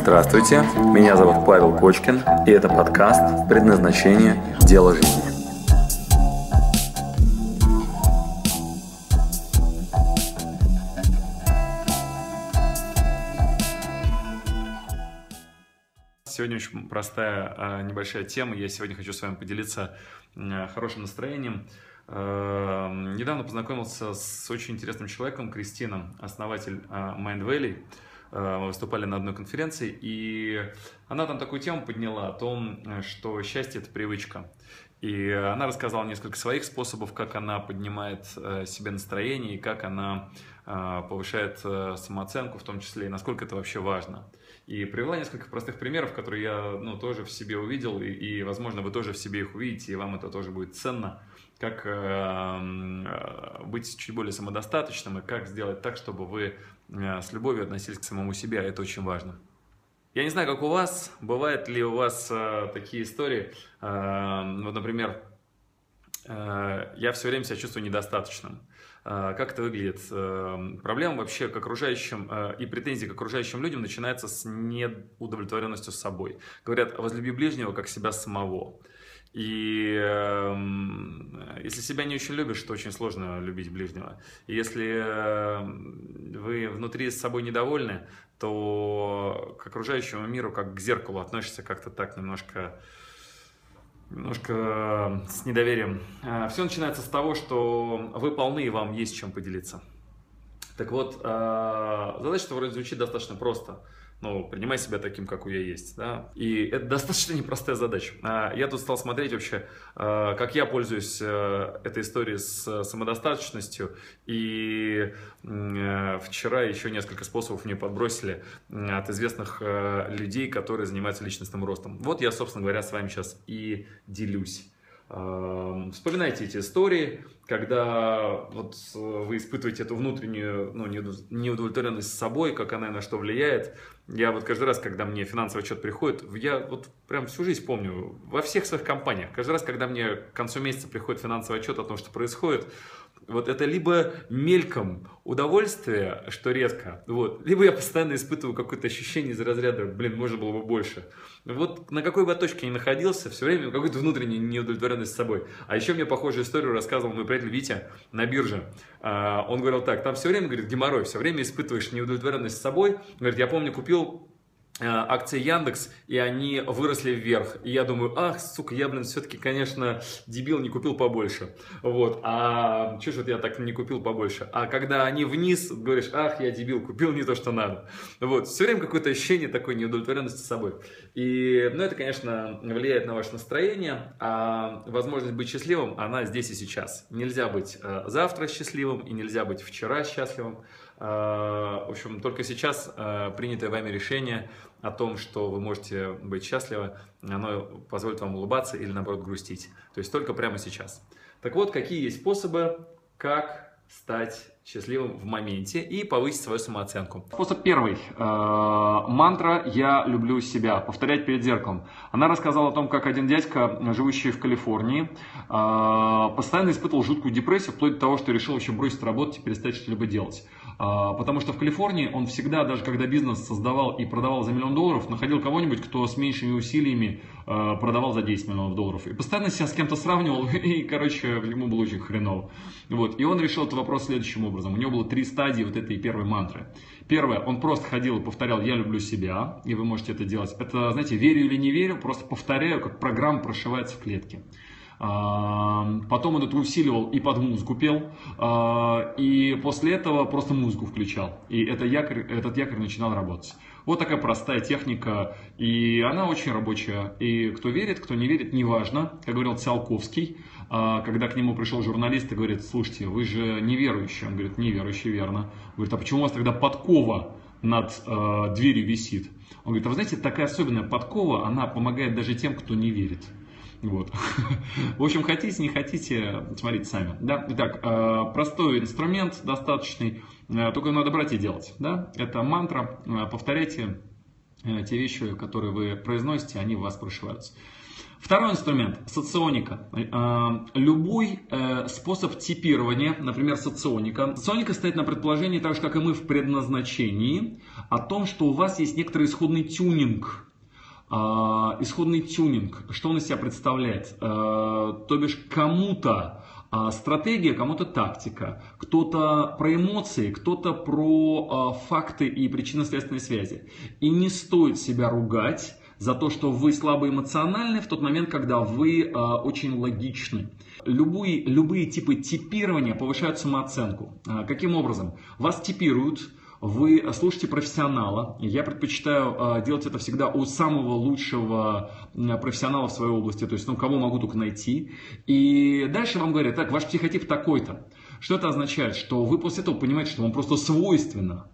Здравствуйте, меня зовут Павел Кочкин, и это подкаст «Предназначение. Дело жизни». Сегодня очень простая а, небольшая тема. Я сегодня хочу с вами поделиться хорошим настроением. А, недавно познакомился с очень интересным человеком, Кристином, основатель а, Mind Valley. Мы выступали на одной конференции, и она там такую тему подняла о том, что счастье – это привычка. И она рассказала несколько своих способов, как она поднимает себе настроение и как она повышает самооценку в том числе, и насколько это вообще важно. И привела несколько простых примеров, которые я ну, тоже в себе увидел, и, и, возможно, вы тоже в себе их увидите, и вам это тоже будет ценно, как э, э, быть чуть более самодостаточным, и как сделать так, чтобы вы э, с любовью относились к самому себе, это очень важно. Я не знаю, как у вас, бывают ли у вас э, такие истории, э, вот, например, э, я все время себя чувствую недостаточным. А, как это выглядит? Эм, проблема вообще к окружающим э, и претензии к окружающим людям начинается с неудовлетворенностью с собой. Говорят, возлюби ближнего как себя самого. И э, если себя не очень любишь, то очень сложно любить ближнего. И если э, вы внутри с собой недовольны, то к окружающему миру, как к зеркалу относишься как-то так немножко немножко с недоверием. А, Все начинается с того, что вы полны и вам есть чем поделиться. Так вот, а, задача вроде звучит достаточно просто – ну, принимай себя таким, какой я есть, да, и это достаточно непростая задача. А, я тут стал смотреть вообще, а, как я пользуюсь э, этой историей с самодостаточностью, и э, вчера еще несколько способов мне подбросили от известных э, людей, которые занимаются личностным ростом. Вот я, собственно говоря, с вами сейчас и делюсь. Вспоминайте эти истории, когда вот вы испытываете эту внутреннюю ну, неудовлетворенность с собой, как она на что влияет. Я вот каждый раз, когда мне финансовый отчет приходит, я вот прям всю жизнь помню, во всех своих компаниях, каждый раз, когда мне к концу месяца приходит финансовый отчет о том, что происходит, вот это либо мельком удовольствие, что редко, вот, либо я постоянно испытываю какое-то ощущение из разряда, блин, можно было бы больше. Вот на какой бы точке ни находился, все время какой-то внутренний неудовлетворенность с собой. А еще мне похожую историю рассказывал мой приятель Витя на бирже. А, он говорил так, там все время, говорит, геморрой, все время испытываешь неудовлетворенность с собой. Говорит, я помню, купил акции Яндекс, и они выросли вверх. И я думаю, ах, сука, я, блин, все-таки, конечно, дебил, не купил побольше. Вот, а что же я так не купил побольше? А когда они вниз, говоришь, ах, я дебил, купил не то, что надо. Вот, все время какое-то ощущение такой неудовлетворенности собой. И, ну, это, конечно, влияет на ваше настроение, а возможность быть счастливым, она здесь и сейчас. Нельзя быть э, завтра счастливым, и нельзя быть вчера счастливым. Э, в общем, только сейчас принятое вами решение – о том, что вы можете быть счастливы, оно позволит вам улыбаться или наоборот грустить. То есть только прямо сейчас. Так вот, какие есть способы, как стать счастливым в моменте и повысить свою самооценку. Способ первый. Э, мантра «Я люблю себя». Повторять перед зеркалом. Она рассказала о том, как один дядька, живущий в Калифорнии, э, постоянно испытывал жуткую депрессию, вплоть до того, что решил вообще бросить работать и перестать что-либо делать. А, потому что в Калифорнии он всегда, даже когда бизнес создавал и продавал за миллион долларов, находил кого-нибудь, кто с меньшими усилиями а, продавал за 10 миллионов долларов. И постоянно себя с кем-то сравнивал, и, короче, ему было очень хреново. Вот. И он решил этот вопрос следующим образом. У него было три стадии вот этой первой мантры. Первое, он просто ходил и повторял «я люблю себя», и вы можете это делать. Это, знаете, верю или не верю, просто повторяю, как программа прошивается в клетке. Потом он это усиливал и под музыку пел. А, и после этого просто музыку включал. И это якорь, этот якорь начинал работать. Вот такая простая техника, и она очень рабочая. И кто верит, кто не верит, неважно. Как говорил Циолковский, а, когда к нему пришел журналист и говорит, слушайте, вы же неверующий. Он говорит, неверующий, верно. Говорит, а почему у вас тогда подкова над э, дверью висит? Он говорит, а вы знаете, такая особенная подкова, она помогает даже тем, кто не верит. Вот. В общем, хотите, не хотите, смотрите сами. Да? Итак, э, простой инструмент, достаточный, э, только надо брать и делать. Да? Это мантра, э, повторяйте те вещи, которые вы произносите, они в вас прошиваются. Второй инструмент – соционика. Любой способ типирования, например, соционика. Соционика стоит на предположении, так же как и мы в предназначении, о том, что у вас есть некоторый исходный тюнинг. Э, исходный тюнинг, что он из себя представляет? То бишь кому-то стратегия, кому-то тактика, кто-то про эмоции, кто-то про факты и причинно-следственные связи. И не стоит себя ругать за то, что вы слабо эмоциональны в тот момент, когда вы э, очень логичны. Любые, любые типы типирования повышают самооценку. Э, каким образом? Вас типируют, вы слушаете профессионала. Я предпочитаю э, делать это всегда у самого лучшего профессионала в своей области, то есть, ну, кого могу только найти. И дальше вам говорят, так, ваш психотип такой-то. Что это означает? Что вы после этого понимаете, что вам просто свойственно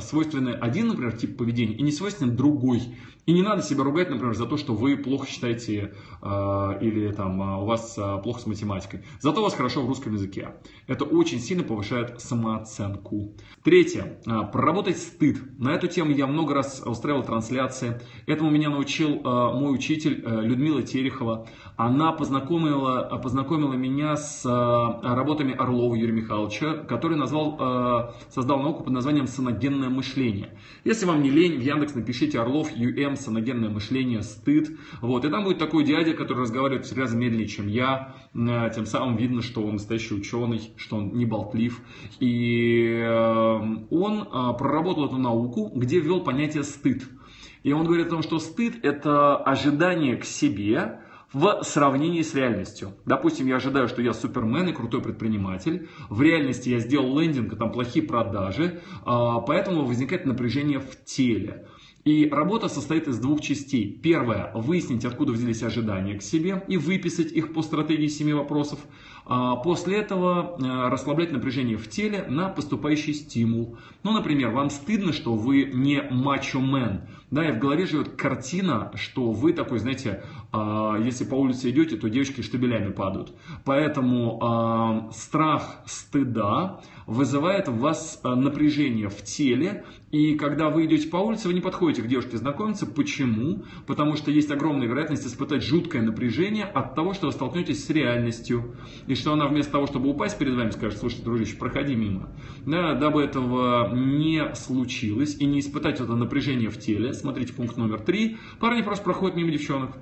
свойственны один, например, тип поведения и не свойственен другой. И не надо себя ругать, например, за то, что вы плохо считаете э, или там э, у вас э, плохо с математикой. Зато у вас хорошо в русском языке. Это очень сильно повышает самооценку. Третье. Проработать стыд. На эту тему я много раз устраивал трансляции. Этому меня научил мой учитель Людмила Терехова. Она познакомила, познакомила меня с работами Орлова Юрия Михайловича, который назвал, создал науку под названием «Саногенное мышление». Если вам не лень, в Яндекс напишите Орлов ЮМ саногенное мышление, стыд. Вот. И там будет такой дядя, который разговаривает в раза медленнее, чем я. Э, тем самым видно, что он настоящий ученый, что он не болтлив. И э, он э, проработал эту науку, где ввел понятие стыд. И он говорит о том, что стыд – это ожидание к себе, в сравнении с реальностью. Допустим, я ожидаю, что я супермен и крутой предприниматель. В реальности я сделал лендинг, а там плохие продажи. Поэтому возникает напряжение в теле. И работа состоит из двух частей. Первое – выяснить, откуда взялись ожидания к себе и выписать их по стратегии семи вопросов. А после этого э, расслаблять напряжение в теле на поступающий стимул. Ну, например, вам стыдно, что вы не мачо-мен. Да, и в голове живет картина, что вы такой, знаете, а, если по улице идете, то девочки штабелями падают. Поэтому а, страх стыда вызывает в вас а, напряжение в теле. И когда вы идете по улице, вы не подходите к девушке знакомиться. Почему? Потому что есть огромная вероятность испытать жуткое напряжение от того, что вы столкнетесь с реальностью. И что она вместо того, чтобы упасть перед вами, скажет, слушай, дружище, проходи мимо. Да, дабы этого не случилось и не испытать это напряжение в теле, смотрите пункт номер три. Парни просто проходят мимо девчонок.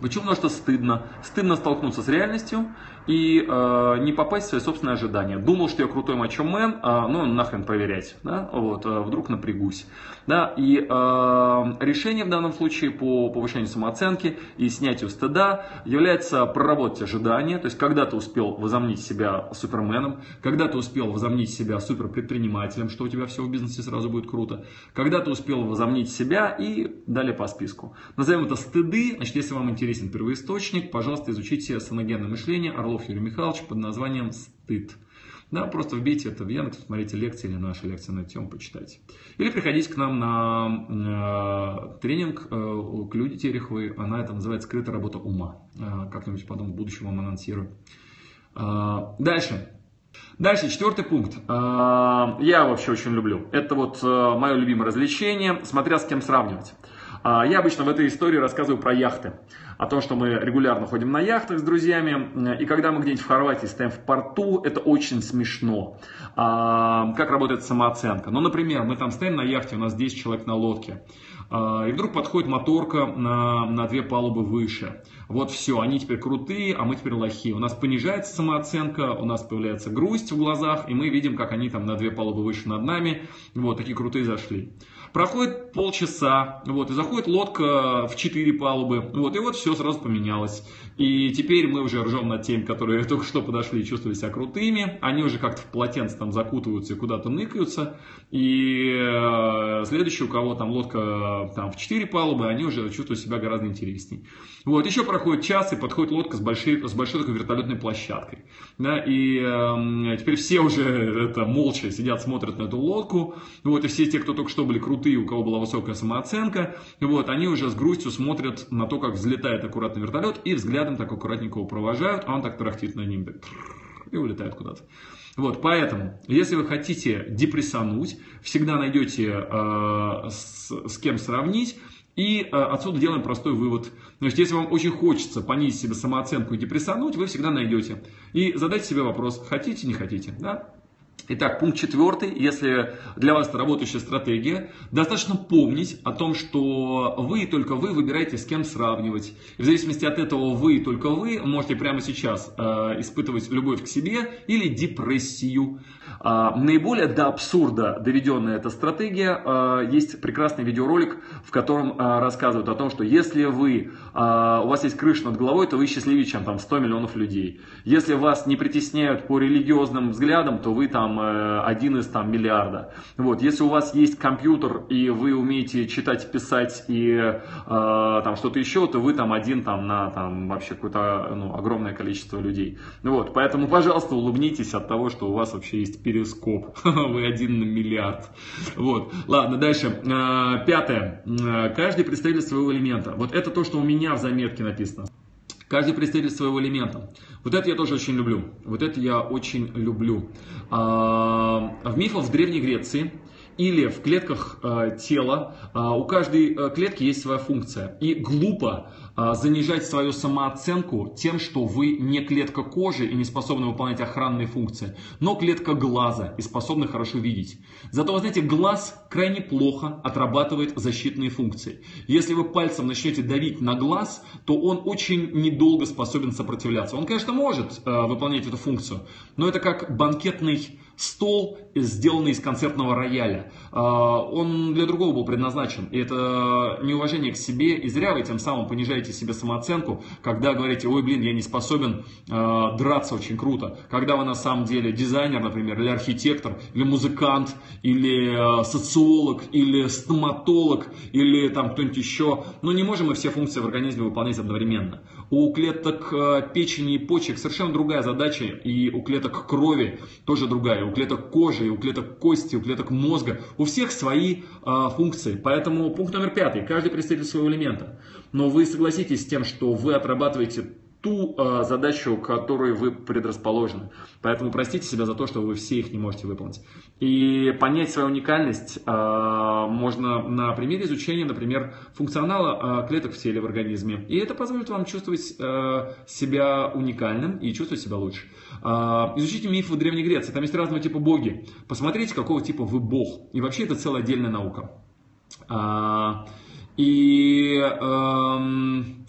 Почему? Потому что стыдно. Стыдно столкнуться с реальностью и э, не попасть в свои собственные ожидания. Думал, что я крутой мачо-мен, э, ну нахрен проверять, да, вот, э, вдруг напрягусь. Да, и э, решение в данном случае по повышению самооценки и снятию стыда является проработать ожидания, то есть когда ты успел возомнить себя суперменом, когда ты успел возомнить себя суперпредпринимателем, что у тебя все в бизнесе сразу будет круто, когда ты успел возомнить себя и далее по списку. Назовем это стыды, значит, если вам интересен первоисточник, пожалуйста, изучите саногенное мышление, Орлов Орлов Юрий Михайлович под названием «Стыд». Да, просто вбейте это в Яндекс, посмотрите лекции или наши лекции на эту тему, почитайте. Или приходите к нам на э, тренинг э, к Люде Тереховой, она это называет «Скрытая работа ума». Э, как-нибудь потом в будущем вам анонсирую. Э, дальше. Дальше, четвертый пункт. Э, я вообще очень люблю. Это вот э, мое любимое развлечение, смотря с кем сравнивать. Э, я обычно в этой истории рассказываю про яхты о том, что мы регулярно ходим на яхтах с друзьями, и когда мы где-нибудь в Хорватии стоим в порту, это очень смешно. А, как работает самооценка? Ну, например, мы там стоим на яхте, у нас 10 человек на лодке, а, и вдруг подходит моторка на, на две палубы выше. Вот все, они теперь крутые, а мы теперь лохи. У нас понижается самооценка, у нас появляется грусть в глазах, и мы видим, как они там на две палубы выше над нами, вот, такие крутые зашли. Проходит полчаса, вот, и заходит лодка в четыре палубы, вот, и вот все сразу поменялось. И теперь мы уже ржем над теми, которые только что подошли и чувствовали себя крутыми. Они уже как-то в полотенце там закутываются и куда-то ныкаются. И э, следующий, у кого там лодка там, в 4 палубы, они уже чувствуют себя гораздо интересней. Вот, еще проходит час, и подходит лодка с большой, с большой такой вертолетной площадкой. Да, и э, теперь все уже это, молча сидят, смотрят на эту лодку. Вот, и все те, кто только что были крутые, у кого была высокая самооценка, вот, они уже с грустью смотрят на то, как взлетает аккуратный вертолет, и взглядом так аккуратненько его провожают, а он так трахтит на ним, и улетает куда-то. Вот, поэтому, если вы хотите депрессануть, всегда найдете э, с, с кем сравнить, И э, отсюда делаем простой вывод. Значит, если вам очень хочется понизить себе самооценку и депрессануть, вы всегда найдете. И задайте себе вопрос, хотите, не хотите. Да? Итак, пункт четвертый. Если для вас это работающая стратегия, достаточно помнить о том, что вы и только вы выбираете, с кем сравнивать. И в зависимости от этого вы и только вы можете прямо сейчас э, испытывать любовь к себе или депрессию. Э, наиболее до абсурда доведенная эта стратегия. Э, есть прекрасный видеоролик, в котором э, рассказывают о том, что если вы, у вас есть крыша над головой, то вы счастливее, чем там 100 миллионов людей. Если вас не притесняют по религиозным взглядам, то вы там Э, один из там миллиарда. Вот, если у вас есть компьютер и вы умеете читать, писать и там что-то еще, то вы там один там на там вообще какое-то ну, огромное количество людей. Вот, поэтому, пожалуйста, улыбнитесь от того, что у вас вообще есть перископ. Вы один на миллиард. Вот, ладно, дальше. Э, пятое. Э, каждый представитель своего элемента. Вот это то, что у меня в заметке написано. Каждый представитель своего элемента. Вот это я тоже очень люблю. Вот это я очень люблю. А, в мифах в Древней Греции или в клетках э, тела, э, у каждой э, клетки есть своя функция. И глупо э, занижать свою самооценку тем, что вы не клетка кожи и не способны выполнять охранные функции, но клетка глаза и способны хорошо видеть. Зато, вы знаете, глаз крайне плохо отрабатывает защитные функции. Если вы пальцем начнете давить на глаз, то он очень недолго способен сопротивляться. Он, конечно, может э, выполнять эту функцию, но это как банкетный стол, сделанный из концертного рояля. А, он для другого был предназначен. И это неуважение к себе. И зря вы тем самым понижаете себе самооценку, когда говорите, ой, блин, я не способен а, драться очень круто. Когда вы на самом деле дизайнер, например, или архитектор, или музыкант, или а, социолог, или стоматолог, или там кто-нибудь еще. Но не можем мы все функции в организме выполнять одновременно. У клеток печени и почек совершенно другая задача, и у клеток крови тоже другая у клеток кожи, у клеток кости, у клеток мозга. У всех свои э, функции. Поэтому пункт номер пятый. Каждый представитель своего элемента. Но вы согласитесь с тем, что вы отрабатываете ту э, задачу, которой вы предрасположены. Поэтому простите себя за то, что вы все их не можете выполнить. И понять свою уникальность э, можно на примере изучения, например, функционала э, клеток в теле в организме. И это позволит вам чувствовать э, себя уникальным и чувствовать себя лучше. Э, изучите мифы Древней Греции. Там есть разного типа боги. Посмотрите, какого типа вы бог. И вообще это целая отдельная наука. Э, и... Э,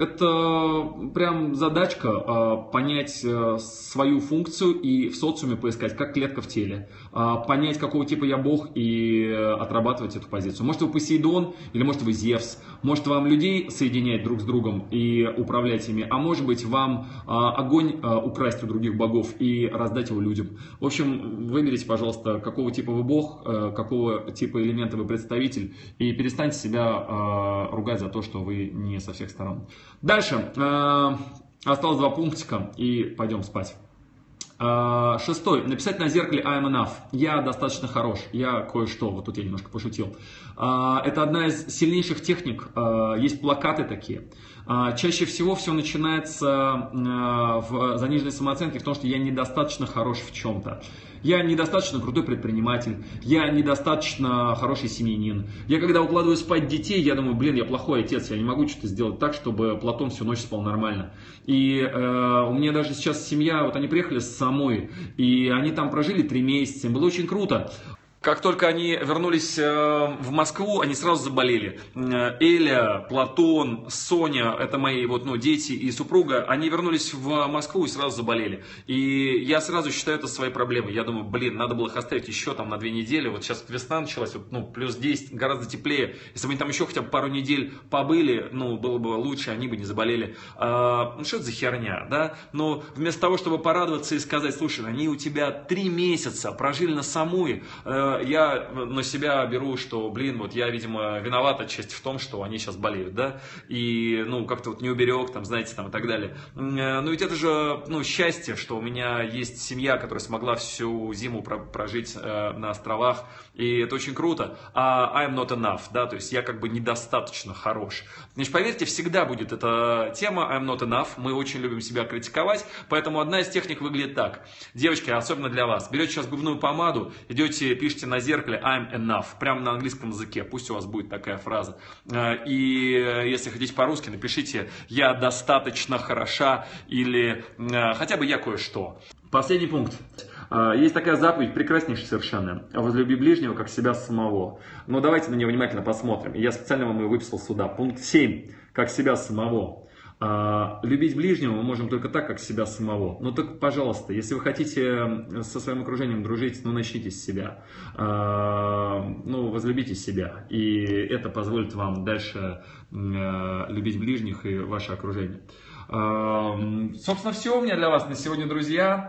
это прям задачка а, понять э, свою функцию и в социуме поискать, как клетка в теле. А, понять, какого типа я бог и отрабатывать эту позицию. Может, вы Посейдон или может, вы Зевс. Может, вам людей соединять друг с другом и управлять ими. А может быть, вам а, огонь украсть у других богов и раздать его людям. В общем, выберите, пожалуйста, какого типа вы бог, э, какого типа элемента вы представитель. И перестаньте себя ругать за то, что вы не со всех сторон. Дальше. Э, осталось два пунктика и пойдем спать. Э, шестой. Написать на зеркале I'm enough. Я достаточно хорош. Я кое-что. Вот тут я немножко пошутил. Э, это одна из сильнейших техник. Есть плакаты такие. Чаще всего все начинается в заниженной самооценке в том, что я недостаточно хорош в чем-то я недостаточно крутой предприниматель, я недостаточно хороший семьянин. Я когда укладываю спать детей, я думаю, блин, я плохой отец, я не могу что-то сделать так, чтобы Платон всю ночь спал нормально. И э, у меня даже сейчас семья, вот они приехали с самой, и они там прожили три месяца, им было очень круто. Как только они вернулись э, в Москву, они сразу заболели. Э, Эля, Платон, Соня, это мои вот, ну, дети и супруга, они вернулись в Москву и сразу заболели. И я сразу считаю это своей проблемой. Я думаю, блин, надо было их оставить еще там на две недели. Вот сейчас весна началась, вот, ну, плюс 10, гораздо теплее. Если бы они там еще хотя бы пару недель побыли, ну, было бы лучше, они бы не заболели. А, ну, что это за херня, да? Но вместо того, чтобы порадоваться и сказать, слушай, они у тебя три месяца прожили на самой, э, я на себя беру, что, блин, вот я, видимо, виноват отчасти в том, что они сейчас болеют, да, и, ну, как-то вот не уберег, там, знаете, там, и так далее. Э, ну, ведь это же, ну, счастье, что у меня есть семья, которая смогла всю зиму прожить э, на островах, и это очень круто. А I'm not enough, да, то есть я как бы недостаточно хорош. Значит, поверьте, всегда будет эта тема I'm not enough, мы очень любим себя критиковать, поэтому одна из техник выглядит так. Девочки, особенно для вас, берете сейчас губную помаду, идете, пишите напишите на зеркале I'm enough, прямо на английском языке, пусть у вас будет такая фраза. Э, и если хотите по-русски, напишите «я достаточно хороша» или хотя бы «я кое-что». Последний пункт. Есть такая заповедь, прекраснейшая совершенно. Возлюби ближнего, как себя самого. Но давайте на нее внимательно посмотрим. Я специально вам ее выписал сюда. Пункт 7. Как себя самого. А, любить ближнего мы можем только так, как себя самого. Ну так, пожалуйста, если вы хотите со своим окружением дружить, ну начните с себя. А, ну, возлюбите себя. И это позволит вам дальше а, любить ближних и ваше окружение. Собственно, все у меня для вас на сегодня, друзья.